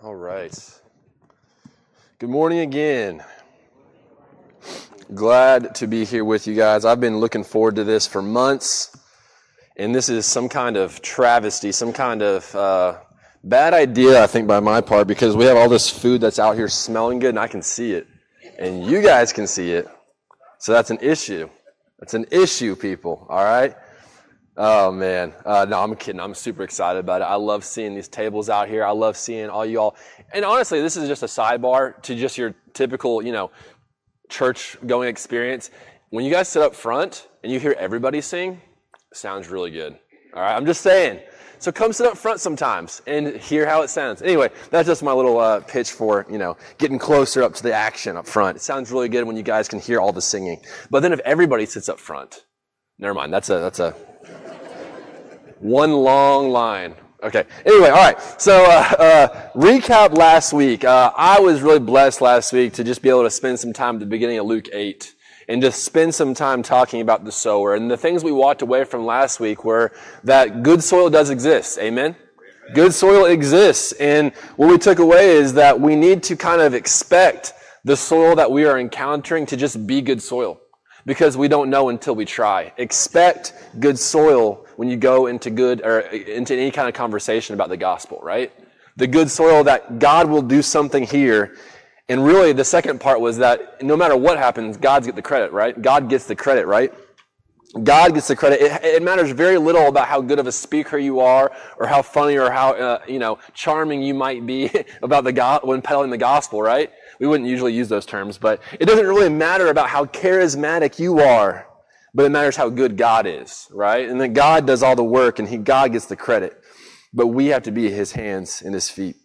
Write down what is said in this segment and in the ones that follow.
All right. Good morning again. Glad to be here with you guys. I've been looking forward to this for months, and this is some kind of travesty, some kind of uh, bad idea, I think, by my part, because we have all this food that's out here smelling good, and I can see it, and you guys can see it. So that's an issue. That's an issue, people. All right. Oh man, uh, no, I'm kidding. I'm super excited about it. I love seeing these tables out here. I love seeing all y'all. And honestly, this is just a sidebar to just your typical, you know, church going experience. When you guys sit up front and you hear everybody sing, sounds really good. All right, I'm just saying. So come sit up front sometimes and hear how it sounds. Anyway, that's just my little uh, pitch for you know getting closer up to the action up front. It sounds really good when you guys can hear all the singing. But then if everybody sits up front, never mind. That's a that's a one long line. Okay. Anyway, all right. So, uh, uh, recap last week. Uh, I was really blessed last week to just be able to spend some time at the beginning of Luke 8 and just spend some time talking about the sower. And the things we walked away from last week were that good soil does exist. Amen? Good soil exists. And what we took away is that we need to kind of expect the soil that we are encountering to just be good soil because we don't know until we try. Expect good soil when you go into good or into any kind of conversation about the gospel, right? The good soil that God will do something here. And really, the second part was that no matter what happens, God's get the credit, right? God gets the credit, right? God gets the credit. It, it, matters very little about how good of a speaker you are, or how funny, or how uh, you know charming you might be about the God when peddling the gospel. Right? We wouldn't usually use those terms, but it doesn't really matter about how charismatic you are but it matters how good God is, right? And then God does all the work and he, God gets the credit. But we have to be his hands and his feet.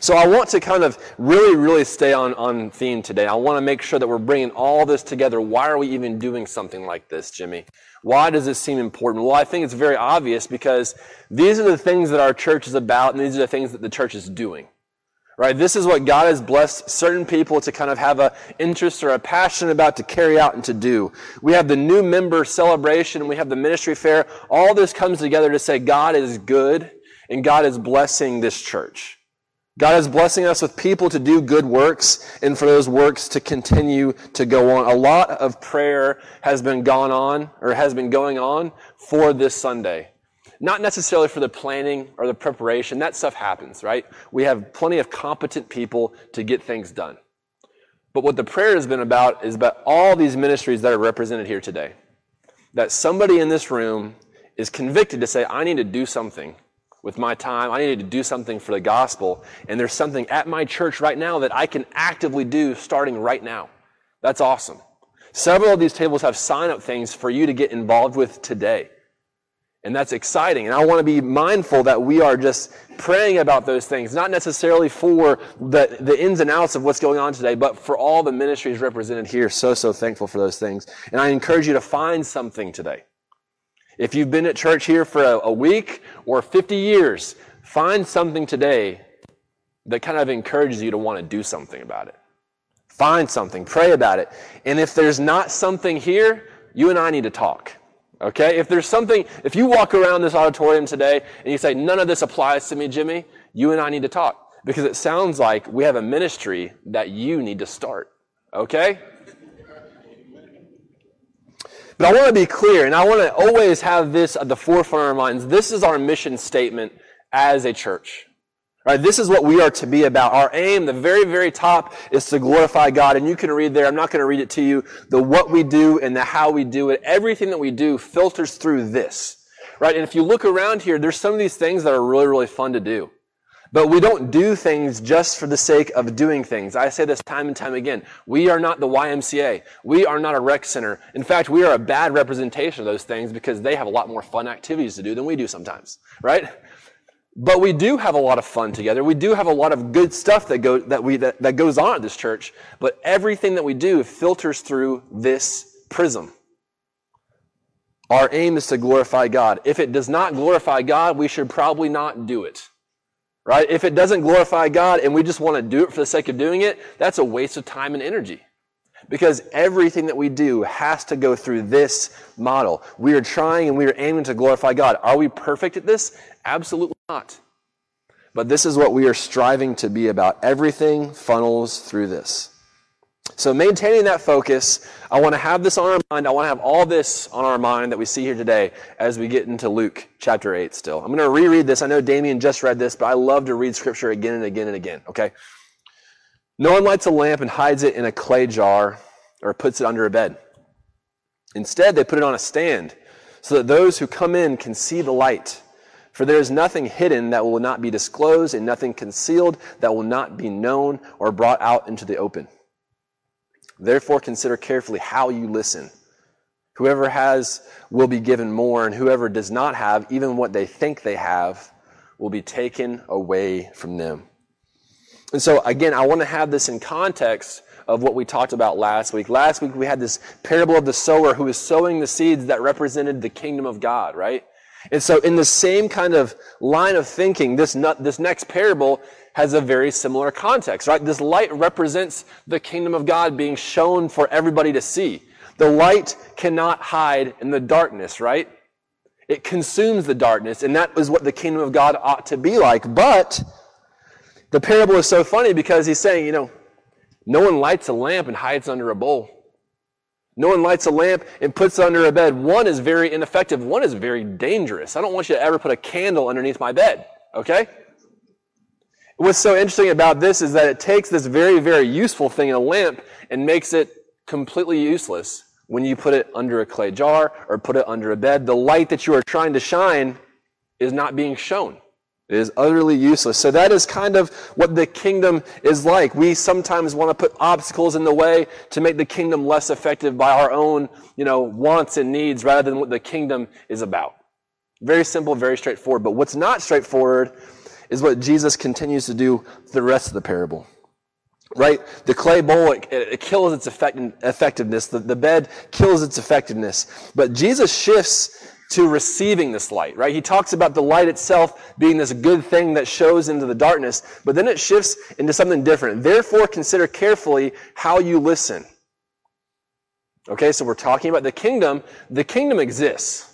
So I want to kind of really, really stay on, on theme today. I want to make sure that we're bringing all this together. Why are we even doing something like this, Jimmy? Why does this seem important? Well, I think it's very obvious because these are the things that our church is about and these are the things that the church is doing right? This is what God has blessed certain people to kind of have an interest or a passion about to carry out and to do. We have the new member celebration, we have the ministry fair. All this comes together to say God is good and God is blessing this church. God is blessing us with people to do good works and for those works to continue to go on. A lot of prayer has been gone on or has been going on for this Sunday. Not necessarily for the planning or the preparation. That stuff happens, right? We have plenty of competent people to get things done. But what the prayer has been about is about all these ministries that are represented here today. That somebody in this room is convicted to say, I need to do something with my time. I need to do something for the gospel. And there's something at my church right now that I can actively do starting right now. That's awesome. Several of these tables have sign up things for you to get involved with today. And that's exciting. And I want to be mindful that we are just praying about those things, not necessarily for the, the ins and outs of what's going on today, but for all the ministries represented here. So, so thankful for those things. And I encourage you to find something today. If you've been at church here for a, a week or 50 years, find something today that kind of encourages you to want to do something about it. Find something, pray about it. And if there's not something here, you and I need to talk. Okay? If there's something, if you walk around this auditorium today and you say, none of this applies to me, Jimmy, you and I need to talk. Because it sounds like we have a ministry that you need to start. Okay? But I want to be clear, and I want to always have this at the forefront of our minds. This is our mission statement as a church. Right, this is what we are to be about. Our aim, the very, very top, is to glorify God. And you can read there, I'm not going to read it to you, the what we do and the how we do it. Everything that we do filters through this. Right? And if you look around here, there's some of these things that are really, really fun to do. But we don't do things just for the sake of doing things. I say this time and time again. We are not the YMCA. We are not a rec center. In fact, we are a bad representation of those things because they have a lot more fun activities to do than we do sometimes. Right? But we do have a lot of fun together. We do have a lot of good stuff that, go, that, we, that, that goes on at this church. But everything that we do filters through this prism. Our aim is to glorify God. If it does not glorify God, we should probably not do it. Right? If it doesn't glorify God and we just want to do it for the sake of doing it, that's a waste of time and energy. Because everything that we do has to go through this model. We are trying and we are aiming to glorify God. Are we perfect at this? Absolutely not. But this is what we are striving to be about. Everything funnels through this. So, maintaining that focus, I want to have this on our mind. I want to have all this on our mind that we see here today as we get into Luke chapter 8 still. I'm going to reread this. I know Damien just read this, but I love to read scripture again and again and again, okay? No one lights a lamp and hides it in a clay jar or puts it under a bed. Instead, they put it on a stand so that those who come in can see the light. For there is nothing hidden that will not be disclosed, and nothing concealed that will not be known or brought out into the open. Therefore, consider carefully how you listen. Whoever has will be given more, and whoever does not have, even what they think they have, will be taken away from them. And so, again, I want to have this in context of what we talked about last week. Last week, we had this parable of the sower who was sowing the seeds that represented the kingdom of God, right? And so, in the same kind of line of thinking, this, this next parable has a very similar context, right? This light represents the kingdom of God being shown for everybody to see. The light cannot hide in the darkness, right? It consumes the darkness, and that is what the kingdom of God ought to be like. But the parable is so funny because he's saying, you know, no one lights a lamp and hides under a bowl. No one lights a lamp and puts it under a bed. One is very ineffective. One is very dangerous. I don't want you to ever put a candle underneath my bed, okay? What's so interesting about this is that it takes this very, very useful thing, a lamp, and makes it completely useless when you put it under a clay jar or put it under a bed. The light that you are trying to shine is not being shown. It is utterly useless. So that is kind of what the kingdom is like. We sometimes want to put obstacles in the way to make the kingdom less effective by our own, you know, wants and needs rather than what the kingdom is about. Very simple, very straightforward. But what's not straightforward is what Jesus continues to do the rest of the parable. Right? The clay bowl, it, it kills its effect, effectiveness. The, the bed kills its effectiveness. But Jesus shifts to receiving this light, right? He talks about the light itself being this good thing that shows into the darkness, but then it shifts into something different. Therefore, consider carefully how you listen. Okay, so we're talking about the kingdom. The kingdom exists,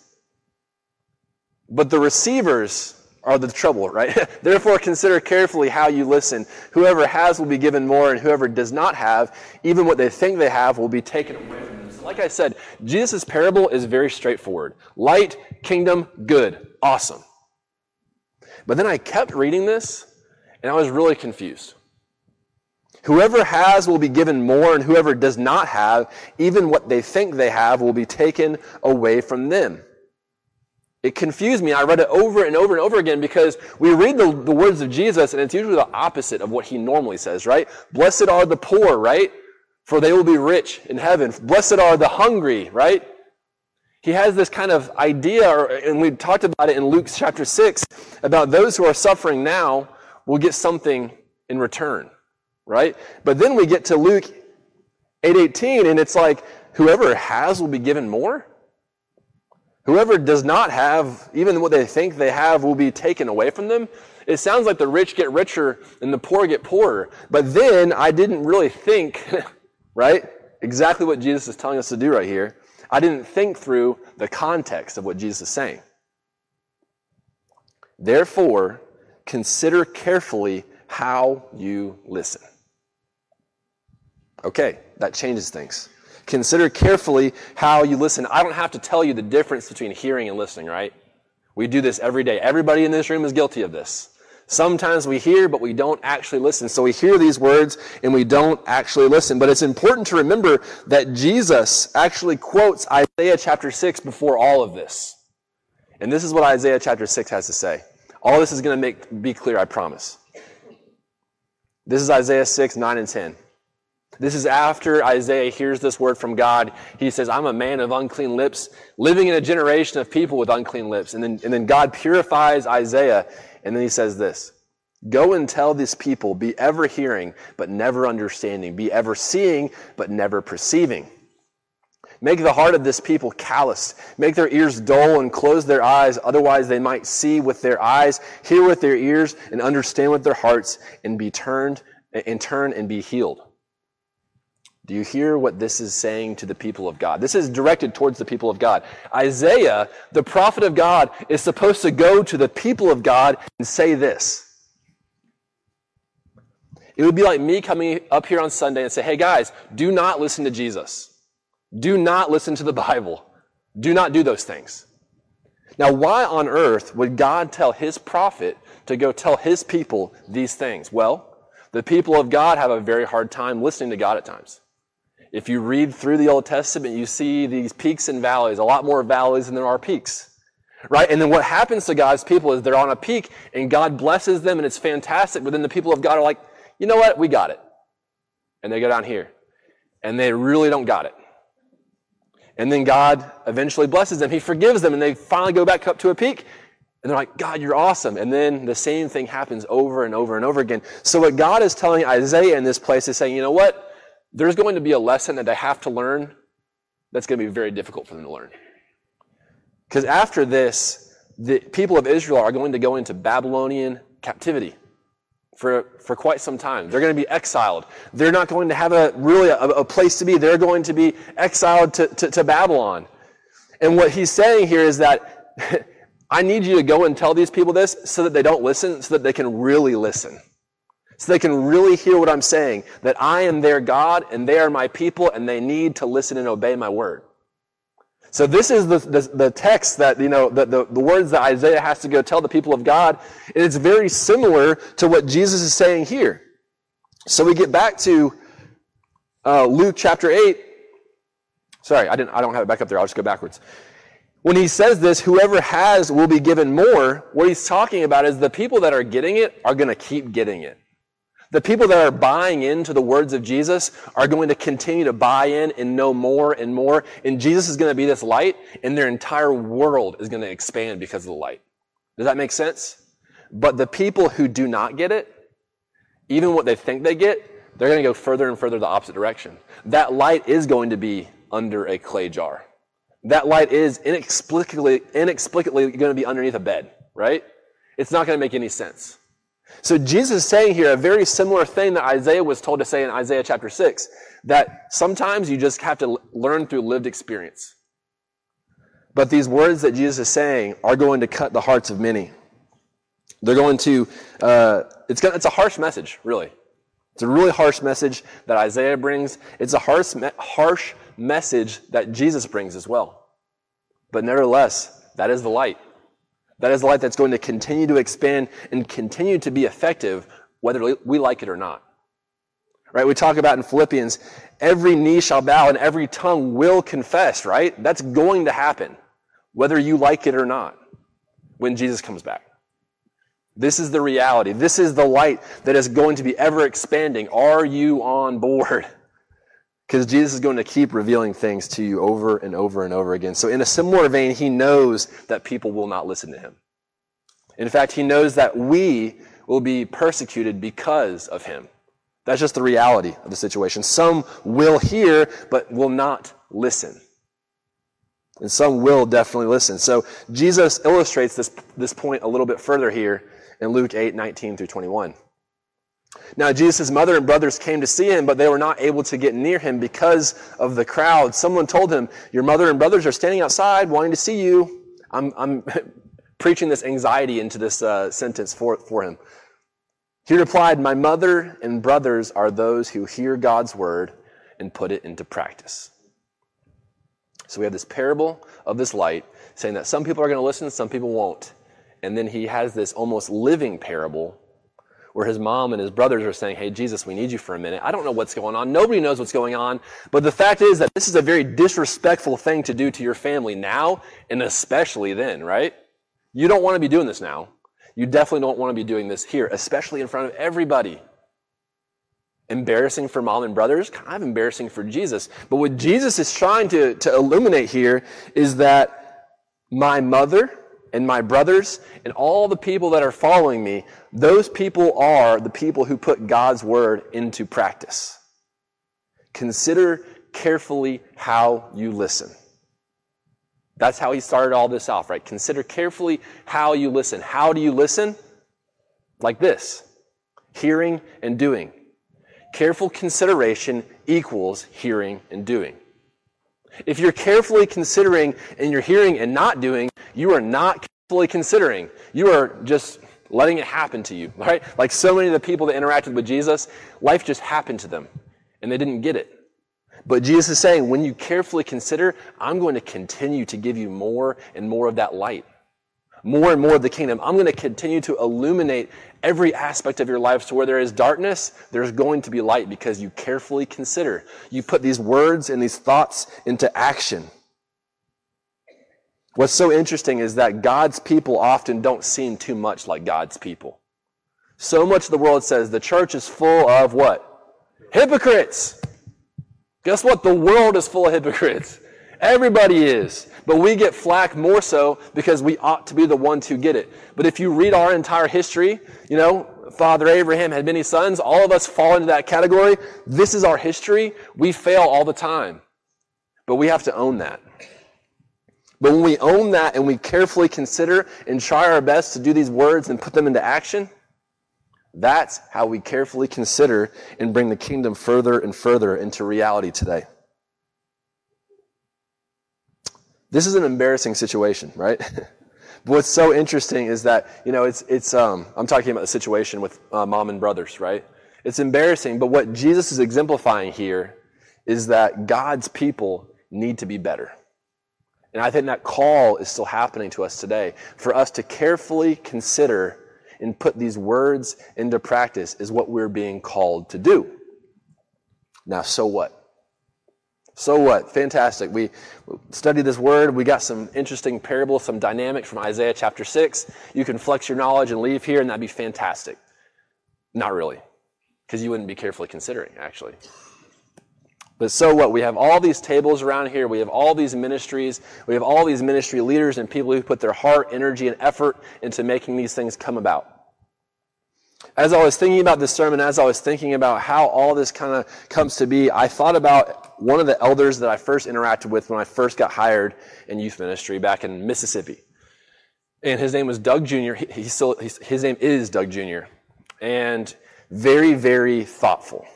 but the receivers are the trouble, right? Therefore, consider carefully how you listen. Whoever has will be given more, and whoever does not have, even what they think they have, will be taken away from them. So like I said, Jesus' parable is very straightforward light, kingdom, good, awesome. But then I kept reading this, and I was really confused. Whoever has will be given more, and whoever does not have, even what they think they have, will be taken away from them. It confused me. I read it over and over and over again because we read the, the words of Jesus and it's usually the opposite of what he normally says, right? Blessed are the poor, right? For they will be rich in heaven. Blessed are the hungry, right? He has this kind of idea, and we talked about it in Luke chapter 6, about those who are suffering now will get something in return, right? But then we get to Luke 8:18 and it's like whoever has will be given more. Whoever does not have, even what they think they have, will be taken away from them. It sounds like the rich get richer and the poor get poorer. But then I didn't really think, right? Exactly what Jesus is telling us to do right here. I didn't think through the context of what Jesus is saying. Therefore, consider carefully how you listen. Okay, that changes things. Consider carefully how you listen. I don't have to tell you the difference between hearing and listening, right? We do this every day. Everybody in this room is guilty of this. Sometimes we hear, but we don't actually listen. So we hear these words and we don't actually listen. But it's important to remember that Jesus actually quotes Isaiah chapter 6 before all of this. And this is what Isaiah chapter 6 has to say. All this is going to make, be clear, I promise. This is Isaiah 6, 9 and 10. This is after Isaiah hears this word from God. He says, I'm a man of unclean lips, living in a generation of people with unclean lips. And then, and then God purifies Isaiah. And then he says this Go and tell this people, be ever hearing, but never understanding, be ever seeing, but never perceiving. Make the heart of this people calloused. Make their ears dull and close their eyes. Otherwise, they might see with their eyes, hear with their ears, and understand with their hearts, and be turned, and turn and be healed. Do you hear what this is saying to the people of God? This is directed towards the people of God. Isaiah, the prophet of God, is supposed to go to the people of God and say this. It would be like me coming up here on Sunday and say, hey guys, do not listen to Jesus. Do not listen to the Bible. Do not do those things. Now, why on earth would God tell his prophet to go tell his people these things? Well, the people of God have a very hard time listening to God at times. If you read through the Old Testament, you see these peaks and valleys, a lot more valleys than there are peaks. Right? And then what happens to God's people is they're on a peak and God blesses them and it's fantastic, but then the people of God are like, you know what? We got it. And they go down here. And they really don't got it. And then God eventually blesses them. He forgives them and they finally go back up to a peak. And they're like, God, you're awesome. And then the same thing happens over and over and over again. So what God is telling Isaiah in this place is saying, you know what? There's going to be a lesson that they have to learn that's going to be very difficult for them to learn. Because after this, the people of Israel are going to go into Babylonian captivity for, for quite some time. They're going to be exiled. They're not going to have a really a, a place to be. They're going to be exiled to, to, to Babylon. And what he's saying here is that I need you to go and tell these people this so that they don't listen, so that they can really listen. So they can really hear what I'm saying, that I am their God and they are my people and they need to listen and obey my word. So this is the, the, the, text that, you know, the, the, the words that Isaiah has to go tell the people of God. And it's very similar to what Jesus is saying here. So we get back to uh, Luke chapter 8. Sorry, I, didn't, I don't have it back up there. I'll just go backwards. When he says this, whoever has will be given more, what he's talking about is the people that are getting it are going to keep getting it. The people that are buying into the words of Jesus are going to continue to buy in and know more and more. And Jesus is going to be this light, and their entire world is going to expand because of the light. Does that make sense? But the people who do not get it, even what they think they get, they're going to go further and further the opposite direction. That light is going to be under a clay jar. That light is inexplicably, inexplicably going to be underneath a bed, right? It's not going to make any sense. So Jesus is saying here a very similar thing that Isaiah was told to say in Isaiah chapter 6, that sometimes you just have to learn through lived experience. But these words that Jesus is saying are going to cut the hearts of many. They're going to, uh, it's, it's a harsh message, really. It's a really harsh message that Isaiah brings. It's a harsh, harsh message that Jesus brings as well. But nevertheless, that is the light. That is the light that's going to continue to expand and continue to be effective whether we like it or not. Right? We talk about in Philippians, every knee shall bow and every tongue will confess, right? That's going to happen whether you like it or not when Jesus comes back. This is the reality. This is the light that is going to be ever expanding. Are you on board? Because Jesus is going to keep revealing things to you over and over and over again. So, in a similar vein, he knows that people will not listen to him. In fact, he knows that we will be persecuted because of him. That's just the reality of the situation. Some will hear, but will not listen. And some will definitely listen. So Jesus illustrates this, this point a little bit further here in Luke 8, 19 through 21. Now, Jesus' mother and brothers came to see him, but they were not able to get near him because of the crowd. Someone told him, Your mother and brothers are standing outside wanting to see you. I'm, I'm preaching this anxiety into this uh, sentence for, for him. He replied, My mother and brothers are those who hear God's word and put it into practice. So we have this parable of this light saying that some people are going to listen, some people won't. And then he has this almost living parable where his mom and his brothers are saying, Hey, Jesus, we need you for a minute. I don't know what's going on. Nobody knows what's going on. But the fact is that this is a very disrespectful thing to do to your family now, and especially then, right? You don't want to be doing this now. You definitely don't want to be doing this here, especially in front of everybody. Embarrassing for mom and brothers, kind of embarrassing for Jesus. But what Jesus is trying to, to illuminate here is that my mother, and my brothers and all the people that are following me, those people are the people who put God's word into practice. Consider carefully how you listen. That's how he started all this off, right? Consider carefully how you listen. How do you listen? Like this hearing and doing. Careful consideration equals hearing and doing. If you're carefully considering and you're hearing and not doing, you are not carefully considering. You are just letting it happen to you, right? Like so many of the people that interacted with Jesus, life just happened to them and they didn't get it. But Jesus is saying, when you carefully consider, I'm going to continue to give you more and more of that light, more and more of the kingdom. I'm going to continue to illuminate every aspect of your life. So where there is darkness, there's going to be light because you carefully consider. You put these words and these thoughts into action. What's so interesting is that God's people often don't seem too much like God's people. So much of the world says the church is full of what? Hypocrites. Guess what? The world is full of hypocrites. Everybody is. But we get flack more so because we ought to be the ones who get it. But if you read our entire history, you know, Father Abraham had many sons. All of us fall into that category. This is our history. We fail all the time. But we have to own that. But when we own that and we carefully consider and try our best to do these words and put them into action, that's how we carefully consider and bring the kingdom further and further into reality today. This is an embarrassing situation, right? what's so interesting is that, you know, it's, it's um, I'm talking about the situation with uh, mom and brothers, right? It's embarrassing, but what Jesus is exemplifying here is that God's people need to be better. And I think that call is still happening to us today for us to carefully consider and put these words into practice is what we're being called to do. Now, so what? So what? Fantastic. We studied this word. We got some interesting parables, some dynamics from Isaiah chapter 6. You can flex your knowledge and leave here, and that'd be fantastic. Not really, because you wouldn't be carefully considering, actually. But so what? We have all these tables around here. We have all these ministries. We have all these ministry leaders and people who put their heart, energy, and effort into making these things come about. As I was thinking about this sermon, as I was thinking about how all this kind of comes to be, I thought about one of the elders that I first interacted with when I first got hired in youth ministry back in Mississippi. And his name was Doug Jr. He, still, his name is Doug Jr. And very, very thoughtful.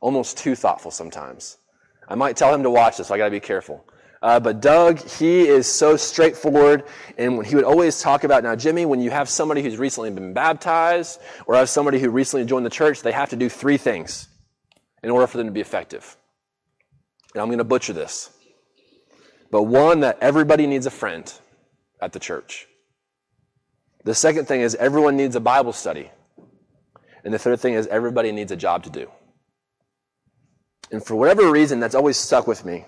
Almost too thoughtful sometimes. I might tell him to watch this, so I got to be careful. Uh, but Doug, he is so straightforward, and he would always talk about now, Jimmy, when you have somebody who's recently been baptized or have somebody who recently joined the church, they have to do three things in order for them to be effective. And I'm going to butcher this. But one, that everybody needs a friend at the church. The second thing is everyone needs a Bible study. And the third thing is everybody needs a job to do. And for whatever reason, that's always stuck with me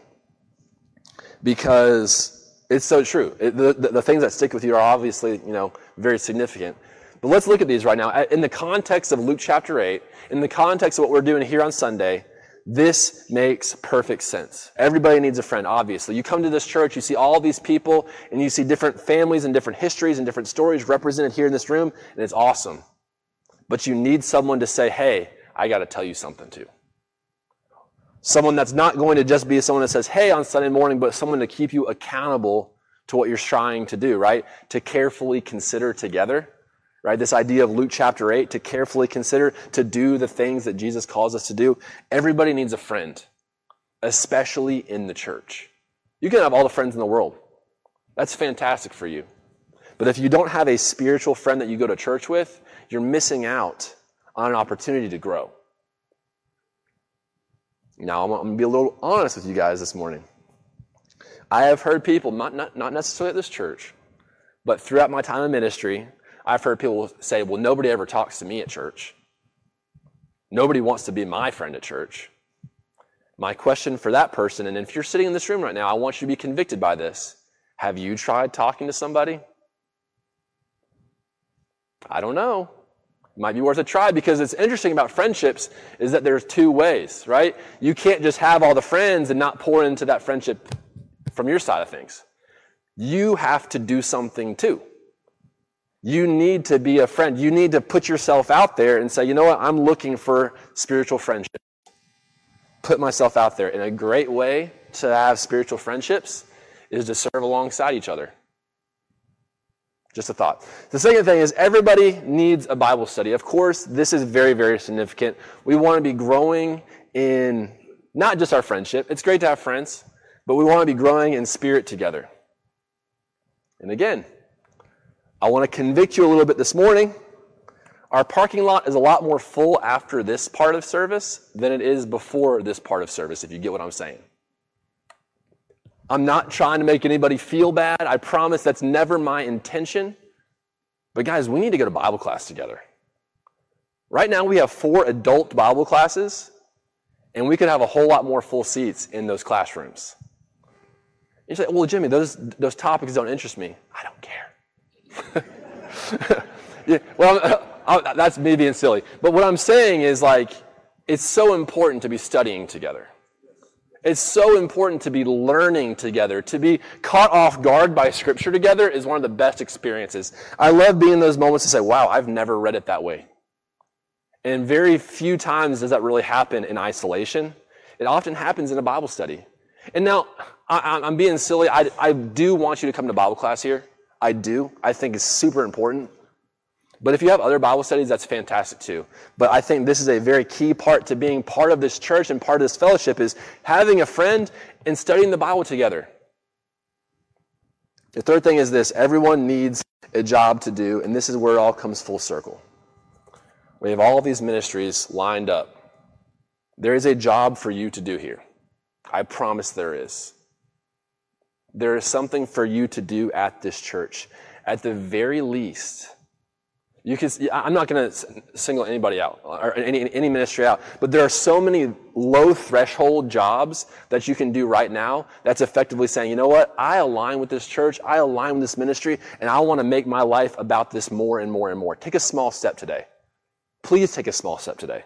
because it's so true. It, the, the, the, things that stick with you are obviously, you know, very significant. But let's look at these right now. In the context of Luke chapter 8, in the context of what we're doing here on Sunday, this makes perfect sense. Everybody needs a friend, obviously. You come to this church, you see all these people, and you see different families and different histories and different stories represented here in this room, and it's awesome. But you need someone to say, hey, I got to tell you something too. Someone that's not going to just be someone that says, hey, on Sunday morning, but someone to keep you accountable to what you're trying to do, right? To carefully consider together, right? This idea of Luke chapter 8, to carefully consider, to do the things that Jesus calls us to do. Everybody needs a friend, especially in the church. You can have all the friends in the world. That's fantastic for you. But if you don't have a spiritual friend that you go to church with, you're missing out on an opportunity to grow. Now, I'm going to be a little honest with you guys this morning. I have heard people, not, not, not necessarily at this church, but throughout my time in ministry, I've heard people say, well, nobody ever talks to me at church. Nobody wants to be my friend at church. My question for that person, and if you're sitting in this room right now, I want you to be convicted by this. Have you tried talking to somebody? I don't know. Might be worth a try because it's interesting about friendships is that there's two ways, right? You can't just have all the friends and not pour into that friendship from your side of things. You have to do something too. You need to be a friend. You need to put yourself out there and say, you know what? I'm looking for spiritual friendship. Put myself out there. And a great way to have spiritual friendships is to serve alongside each other. Just a thought. The second thing is everybody needs a Bible study. Of course, this is very, very significant. We want to be growing in not just our friendship. It's great to have friends, but we want to be growing in spirit together. And again, I want to convict you a little bit this morning Our parking lot is a lot more full after this part of service than it is before this part of service, if you get what I'm saying. I'm not trying to make anybody feel bad. I promise that's never my intention. But guys, we need to go to Bible class together. Right now, we have four adult Bible classes, and we could have a whole lot more full seats in those classrooms. You say, well, Jimmy, those, those topics don't interest me. I don't care. yeah, well, I, that's me being silly. But what I'm saying is, like, it's so important to be studying together. It's so important to be learning together. To be caught off guard by scripture together is one of the best experiences. I love being in those moments to say, wow, I've never read it that way. And very few times does that really happen in isolation. It often happens in a Bible study. And now, I, am being silly. I, I do want you to come to Bible class here. I do. I think it's super important. But if you have other Bible studies, that's fantastic too. But I think this is a very key part to being part of this church and part of this fellowship is having a friend and studying the Bible together. The third thing is this everyone needs a job to do, and this is where it all comes full circle. We have all these ministries lined up. There is a job for you to do here. I promise there is. There is something for you to do at this church. At the very least, you can, I'm not going to single anybody out or any, any ministry out, but there are so many low threshold jobs that you can do right now that's effectively saying, you know what? I align with this church. I align with this ministry and I want to make my life about this more and more and more. Take a small step today. Please take a small step today.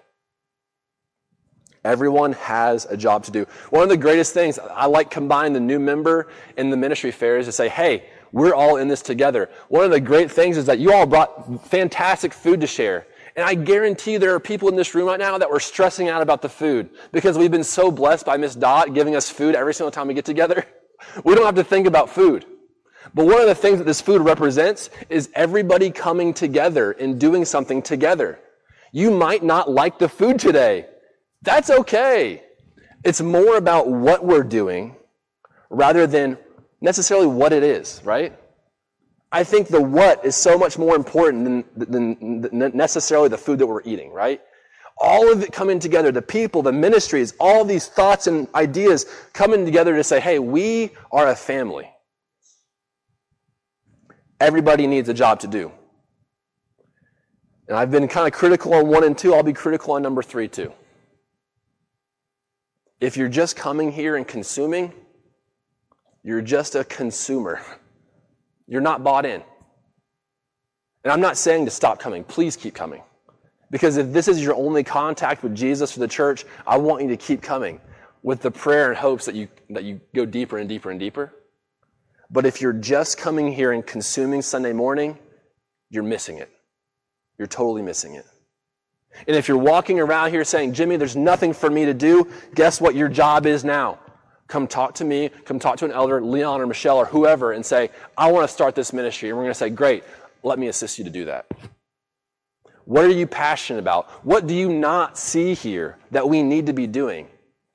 Everyone has a job to do. One of the greatest things, I like combine the new member and the ministry fairs to say, hey, we're all in this together. One of the great things is that you all brought fantastic food to share. And I guarantee there are people in this room right now that were stressing out about the food because we've been so blessed by Miss Dot giving us food every single time we get together. We don't have to think about food. But one of the things that this food represents is everybody coming together and doing something together. You might not like the food today. That's okay. It's more about what we're doing rather than necessarily what it is, right? I think the what is so much more important than, than necessarily the food that we're eating, right? All of it coming together, the people, the ministries, all these thoughts and ideas coming together to say, hey, we are a family. Everybody needs a job to do. And I've been kind of critical on one and two. I'll be critical on number three too. If you're just coming here and consuming, you're just a consumer. You're not bought in. And I'm not saying to stop coming. Please keep coming. Because if this is your only contact with Jesus for the church, I want you to keep coming with the prayer and hopes that you, that you go deeper and deeper and deeper. But if you're just coming here and consuming Sunday morning, you're missing it. You're totally missing it. And if you're walking around here saying, Jimmy, there's nothing for me to do, guess what your job is now? come talk to me, come talk to an elder, Leon or Michelle or whoever, and say, I want to start this ministry. And we're going to say, Great, let me assist you to do that. What are you passionate about? What do you not see here that we need to be doing?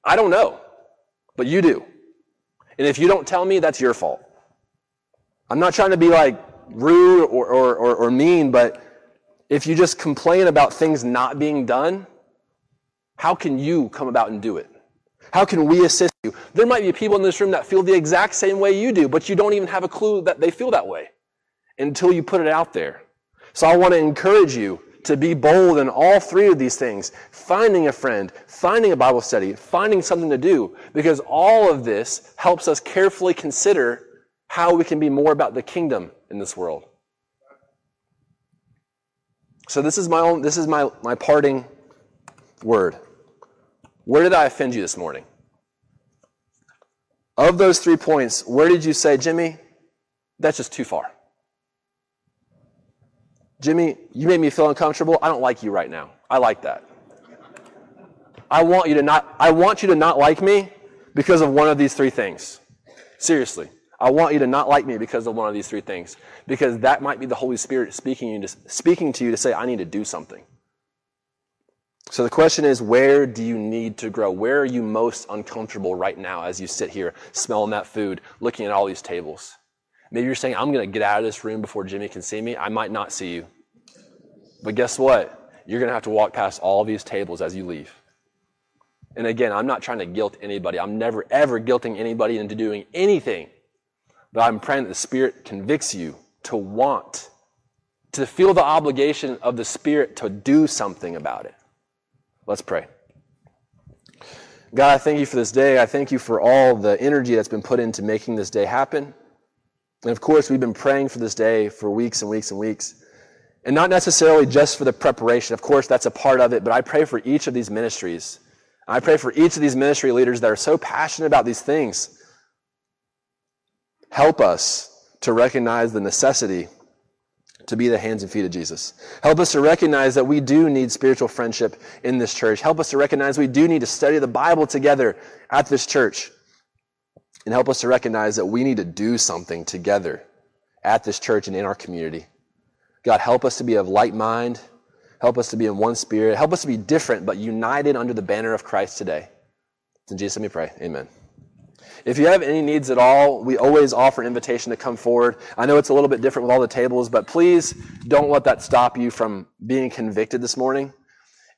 I don't know, but you do. And if you don't tell me, that's your fault. I'm not trying to be like rude or, or, or, or mean, but if you just complain about things not being done, how can you come about and do it? How can we assist you? There might be people in this room that feel the exact same way you do, but you don't even have a clue that they feel that way until you put it out there. So I want to encourage you to be bold in all three of these things finding a friend, finding a Bible study, finding something to do, because all of this helps us carefully consider how we can be more about the kingdom in this world. So this is my own, this is my, my parting word. Where did I offend you this morning? Of those three points, where did you say, Jimmy, that's just too far? Jimmy, you made me feel uncomfortable. I don't like you right now. I like that. I want you to not, I want you to not like me because of one of these three things. Seriously. I want you to not like me because of one of these three things. Because that might be the Holy Spirit speaking, speaking to you to say, I need to do something. So the question is, where do you need to grow? Where are you most uncomfortable right now as you sit here smelling that food, looking at all these tables? Maybe you're saying, I'm going to get out of this room before Jimmy can see me. I might not see you. But guess what? You're going to have to walk past all these tables as you leave. And again, I'm not trying to guilt anybody. I'm never, ever guilting anybody into doing anything. But I'm praying that the Spirit convicts you to want, to feel the obligation of the Spirit to do something about it. Let's pray. God, I thank you for this day. I thank you for all the energy that's been put into making this day happen. And of course, we've been praying for this day for weeks and weeks and weeks. And not necessarily just for the preparation. Of course, that's a part of it, but I pray for each of these ministries. I pray for each of these ministry leaders that are so passionate about these things. Help us to recognize the necessity to be the hands and feet of Jesus. Help us to recognize that we do need spiritual friendship in this church. Help us to recognize we do need to study the Bible together at this church. And help us to recognize that we need to do something together at this church and in our community. God, help us to be of like mind. Help us to be in one spirit. Help us to be different, but united under the banner of Christ today. In Jesus' name we pray. Amen. If you have any needs at all, we always offer an invitation to come forward. I know it's a little bit different with all the tables, but please don't let that stop you from being convicted this morning.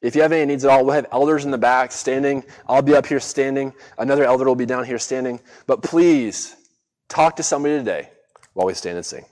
If you have any needs at all, we'll have elders in the back standing. I'll be up here standing. Another elder will be down here standing. But please talk to somebody today while we stand and sing.